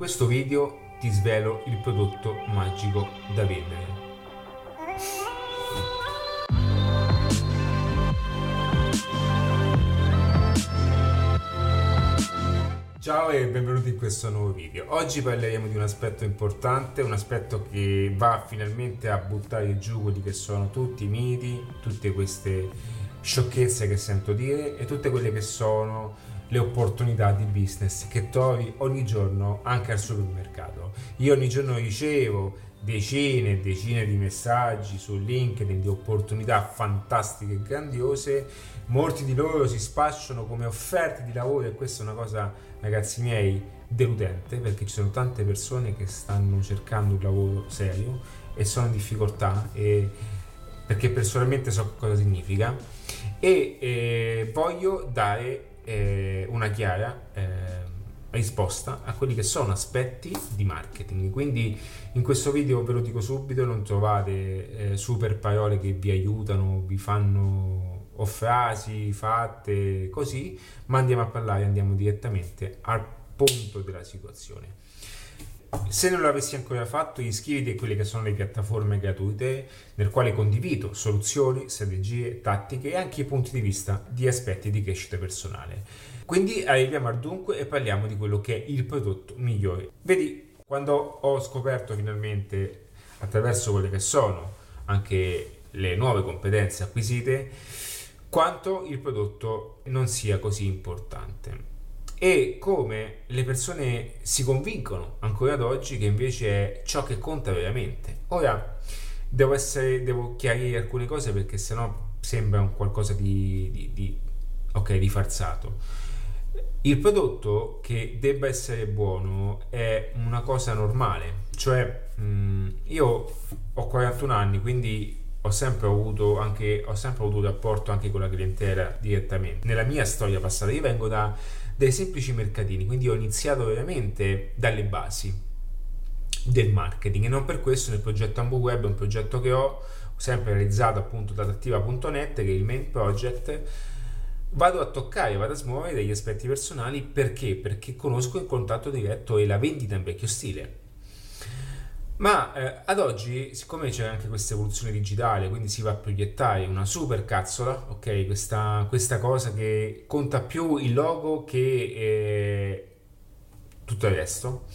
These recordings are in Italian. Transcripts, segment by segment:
questo video ti svelo il prodotto magico da vendere. Ciao e benvenuti in questo nuovo video. Oggi parleremo di un aspetto importante, un aspetto che va finalmente a buttare giù quelli che sono tutti i miti, tutte queste sciocchezze che sento dire e tutte quelle che sono le opportunità di business che trovi ogni giorno anche al supermercato. Io ogni giorno ricevo decine e decine di messaggi su LinkedIn di opportunità fantastiche e grandiose, molti di loro si spacciano come offerte di lavoro e questa è una cosa, ragazzi miei, deludente perché ci sono tante persone che stanno cercando un lavoro serio e sono in difficoltà e perché personalmente so cosa significa e eh, voglio dare eh, una chiara eh, risposta a quelli che sono aspetti di marketing. Quindi in questo video ve lo dico subito, non trovate eh, super parole che vi aiutano, vi fanno o frasi fatte così, ma andiamo a parlare, andiamo direttamente al punto della situazione. Se non l'avessi ancora fatto, iscriviti a quelle che sono le piattaforme gratuite nel quale condivido soluzioni, strategie, tattiche e anche i punti di vista di aspetti di crescita personale. Quindi arriviamo al dunque e parliamo di quello che è il prodotto migliore. Vedi, quando ho scoperto finalmente attraverso quelle che sono anche le nuove competenze acquisite, quanto il prodotto non sia così importante e come le persone si convincono ancora ad oggi che invece è ciò che conta veramente. Ora devo, essere, devo chiarire alcune cose perché sennò sembra un qualcosa di, di, di, okay, di farsato. Il prodotto che debba essere buono è una cosa normale, cioè mh, mm, io ho 41 anni, quindi ho sempre avuto anche ho sempre avuto un rapporto anche con la clientela direttamente. Nella mia storia passata io vengo da dai semplici mercatini, quindi ho iniziato veramente dalle basi del marketing. E non per questo nel progetto Ambu Web, un progetto che ho sempre realizzato appunto da attiva.net che è il main project vado a toccare, vado a smuovere degli aspetti personali. Perché? Perché conosco il contatto diretto e la vendita in vecchio stile ma eh, ad oggi, siccome c'è anche questa evoluzione digitale, quindi si va a proiettare una super cazzola, ok? Questa, questa cosa che conta più il logo che eh, tutto il resto,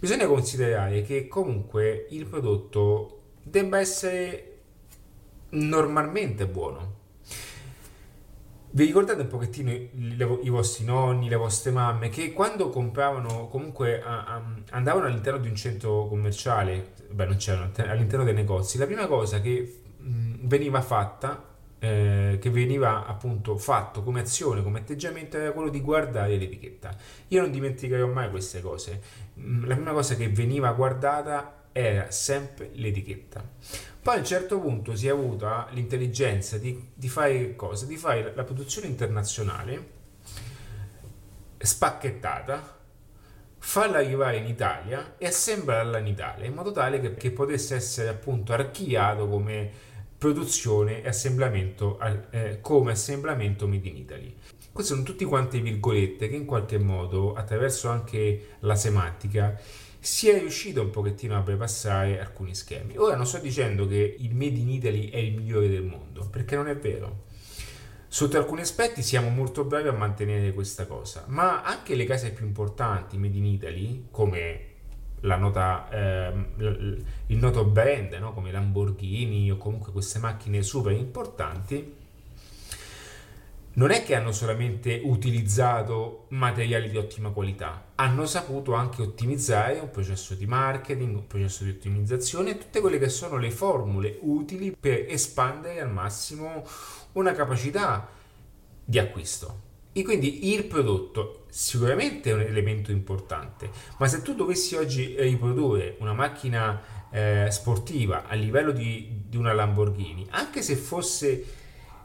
bisogna considerare che comunque il prodotto debba essere normalmente buono vi ricordate un pochettino i, vostri nonni, le vostre mamme che quando compravano, comunque a, a, andavano all'interno di un centro commerciale, beh non c'erano, all'interno dei negozi, la prima cosa che veniva fatta, eh, che veniva appunto fatto come azione, come atteggiamento, era quello di guardare l'etichetta. Io non dimenticherò mai queste cose. La prima cosa che veniva guardata era sempre l'etichetta. Poi a un certo punto si è avuta l'intelligenza di, di fare cosa? Di fare la produzione internazionale spacchettata, farla arrivare in Italia e assemblarla in Italia in modo tale che, che potesse essere appunto archiviato come produzione e assemblamento eh, come assemblamento made in Italy. Queste sono tutte quante virgolette che in qualche modo attraverso anche la semantica si è riuscito un pochettino a bypassare alcuni schemi. Ora non sto dicendo che il Made in Italy è il migliore del mondo, perché non è vero. Sotto alcuni aspetti siamo molto bravi a mantenere questa cosa, ma anche le case più importanti Made in Italy, come nota, ehm, il noto brand, no? come Lamborghini o comunque queste macchine super importanti, non è che hanno solamente utilizzato materiali di ottima qualità, hanno saputo anche ottimizzare un processo di marketing, un processo di ottimizzazione e tutte quelle che sono le formule utili per espandere al massimo una capacità di acquisto. E quindi il prodotto sicuramente è un elemento importante, ma se tu dovessi oggi riprodurre una macchina eh, sportiva a livello di, di una Lamborghini, anche se fosse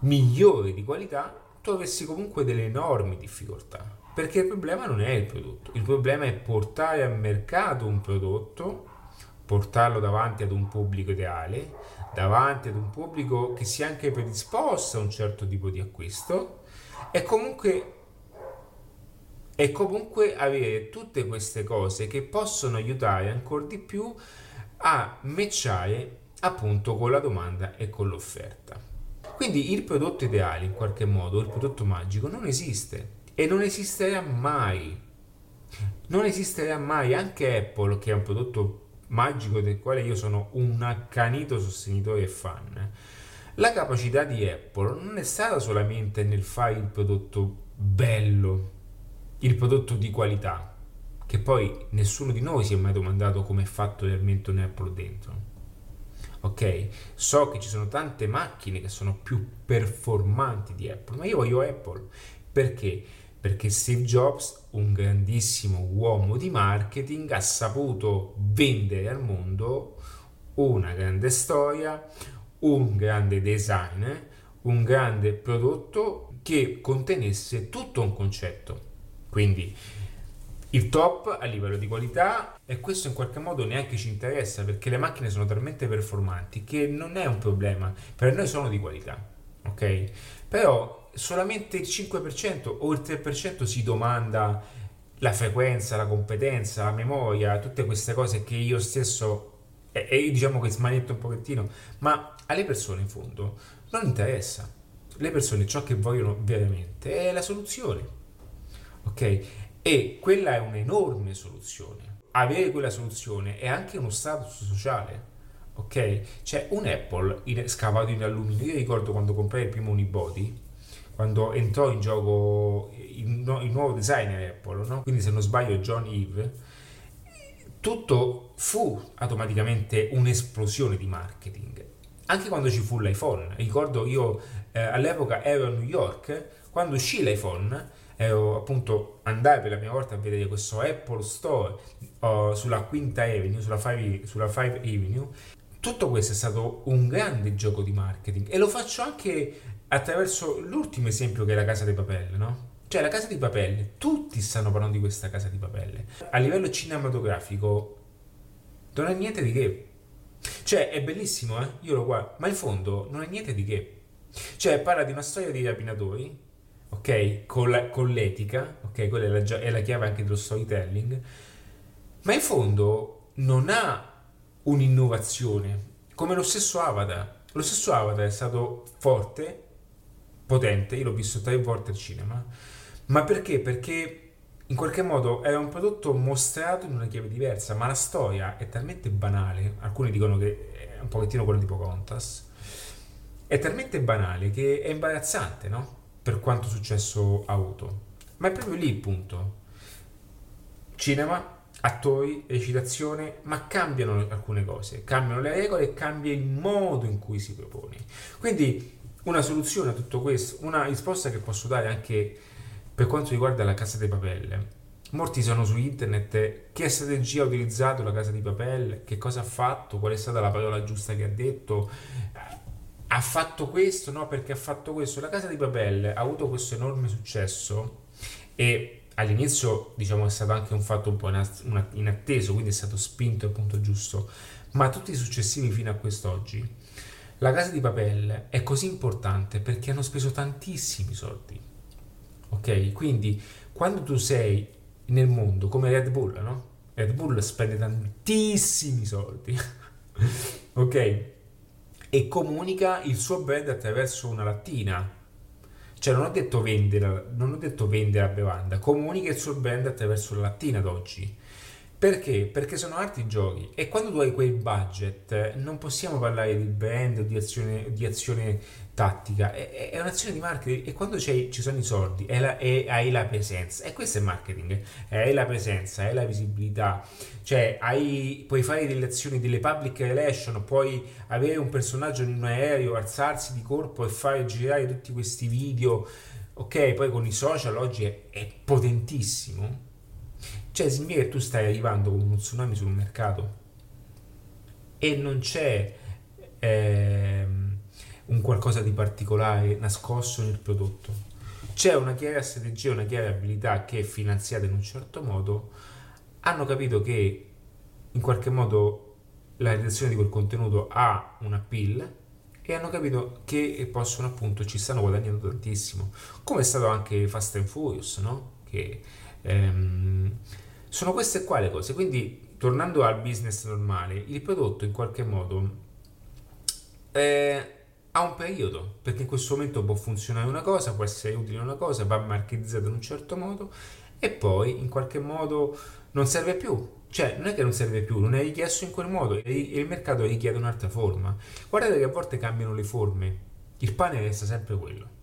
migliore di qualità, tu avessi comunque delle enormi difficoltà. Perché il problema non è il prodotto, il problema è portare al mercato un prodotto, portarlo davanti ad un pubblico ideale, davanti ad un pubblico che sia anche predisposto a un certo tipo di acquisto e comunque e comunque avere tutte queste cose che possono aiutare ancora di più a matchare appunto con la domanda e con l'offerta. Quindi il prodotto ideale in qualche modo, il prodotto magico non esiste e non esisterà mai. Non esisterà mai anche Apple che è un prodotto magico del quale io sono un accanito sostenitore e fan. La capacità di Apple non è stata solamente nel fare il prodotto bello, il prodotto di qualità, che poi nessuno di noi si è mai domandato come è fatto realmente un Apple dentro. Ok, so che ci sono tante macchine che sono più performanti di Apple, ma io voglio Apple perché? Perché Steve Jobs, un grandissimo uomo di marketing, ha saputo vendere al mondo una grande storia, un grande design, un grande prodotto che contenesse tutto un concetto. Quindi il top a livello di qualità e questo in qualche modo neanche ci interessa perché le macchine sono talmente performanti che non è un problema, per noi sono di qualità, ok? Però solamente il 5% o il 3% si domanda la frequenza, la competenza, la memoria, tutte queste cose che io stesso e, e diciamo che smanetto un pochettino, ma alle persone in fondo non interessa. Le persone ciò che vogliono veramente è la soluzione ok? E quella è un'enorme soluzione. Avere quella soluzione è anche uno status sociale, ok? C'è un Apple in, scavato in alluminio. Io ricordo quando comprai il primo unibody, quando entrò in gioco il, il nuovo designer Apple, no? quindi se non sbaglio John Eve, tutto fu automaticamente un'esplosione di marketing. Anche quando ci fu l'iPhone, ricordo io eh, all'epoca ero a New York, quando uscì l'iPhone ero appunto andai per la prima volta a vedere questo Apple Store uh, sulla Quinta Avenue, sulla 5, sulla 5 Avenue. Tutto questo è stato un grande gioco di marketing e lo faccio anche attraverso l'ultimo esempio che è la casa dei papelle, no? Cioè la casa di papelle, tutti stanno parlando di questa casa di papelle. A livello cinematografico non è niente di che. Cioè è bellissimo, eh? Io lo guardo, ma in fondo non è niente di che. Cioè parla di una storia di rapinatori ok? Con, la, con l'etica, ok? Quella è la, è la chiave anche dello storytelling, ma in fondo non ha un'innovazione, come lo stesso Avatar. Lo stesso Avatar è stato forte, potente, io l'ho visto tre volte al cinema, ma perché? Perché in qualche modo è un prodotto mostrato in una chiave diversa, ma la storia è talmente banale, alcuni dicono che è un pochettino quella di Pocahontas, è talmente banale che è imbarazzante, no? Per quanto successo ha avuto. Ma è proprio lì il punto. Cinema, attori, recitazione, ma cambiano alcune cose, cambiano le regole e cambia il modo in cui si propone. Quindi una soluzione a tutto questo, una risposta che posso dare anche per quanto riguarda la casa dei papelle. Molti sono su internet, che strategia ha utilizzato la casa di papelle, che cosa ha fatto, qual è stata la parola giusta che ha detto, ha fatto questo, no? Perché ha fatto questo. La Casa di Papel ha avuto questo enorme successo e all'inizio, diciamo, è stato anche un fatto un po' inatteso, quindi è stato spinto al punto giusto, ma tutti i successivi fino a quest'oggi. La Casa di Papel è così importante perché hanno speso tantissimi soldi. Ok? Quindi quando tu sei nel mondo come Red Bull, no? Red Bull spende tantissimi soldi. ok? E comunica il suo brand attraverso una lattina. Cioè non ho detto vendere, non ho detto vendere la bevanda, comunica il suo brand attraverso la lattina ad oggi. Perché? Perché sono altri giochi e quando tu hai quel budget non possiamo parlare di brand o di azione, di azione tattica, è, è, un'azione di marketing e quando ci sono i soldi e, la, e, hai la presenza, e questo è marketing, hai la presenza, hai la visibilità, cioè hai, puoi fare delle azioni, delle public relation, puoi avere un personaggio in un aereo, alzarsi di corpo e fare girare tutti questi video, ok, poi con i social oggi è, è potentissimo cioè, significa che tu stai arrivando con uno tsunami sul mercato e non c'è ehm, un qualcosa di particolare nascosto nel prodotto. C'è una chiara strategia, una chiara abilità che è finanziata in un certo modo. Hanno capito che in qualche modo la redazione di quel contenuto ha un appeal e hanno capito che possono appunto ci stanno guadagnando tantissimo come è stato anche Fast and Furious no? che Ehm, sono queste qua le cose. Quindi, tornando al business normale, il prodotto in qualche modo eh, ha un periodo, perché in questo momento può funzionare una cosa, può essere utile una cosa, va marketizzato in un certo modo e poi in qualche modo non serve più. Cioè, non è che non serve più, non è richiesto in quel modo il mercato richiede un'altra forma. Guardate che a volte cambiano le forme, il pane resta sempre quello.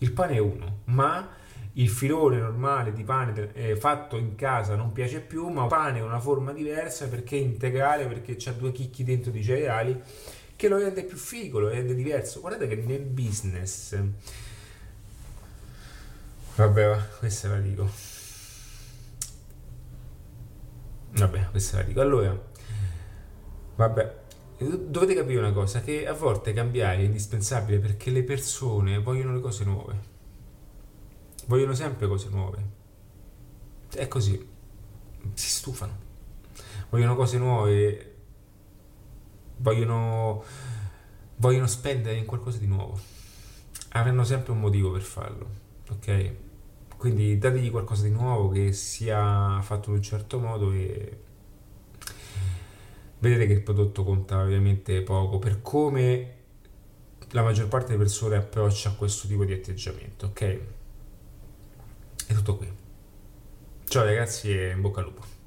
Il pane è uno, ma il filone normale di pane eh, fatto in casa non piace più, ma pane è una forma diversa perché è integrale, perché c'ha due chicchi dentro di cereali che lo rende più figo, lo rende diverso. Guardate che nel business... Vabbè, questa la dico. Vabbè, questa la dico. Allora, vabbè, dovete capire una cosa, che a volte cambiare è indispensabile perché le persone vogliono le cose nuove. Vogliono sempre cose nuove. È così. Si stufano. Vogliono cose nuove vogliono, vogliono spendere in qualcosa di nuovo. Avranno sempre un motivo per farlo, ok? Quindi dategli qualcosa di nuovo che sia fatto in un certo modo e vedete che il prodotto conta ovviamente poco per come la maggior parte delle persone approccia a questo tipo di atteggiamento, ok? È tutto qui. Ciao ragazzi e in bocca al lupo.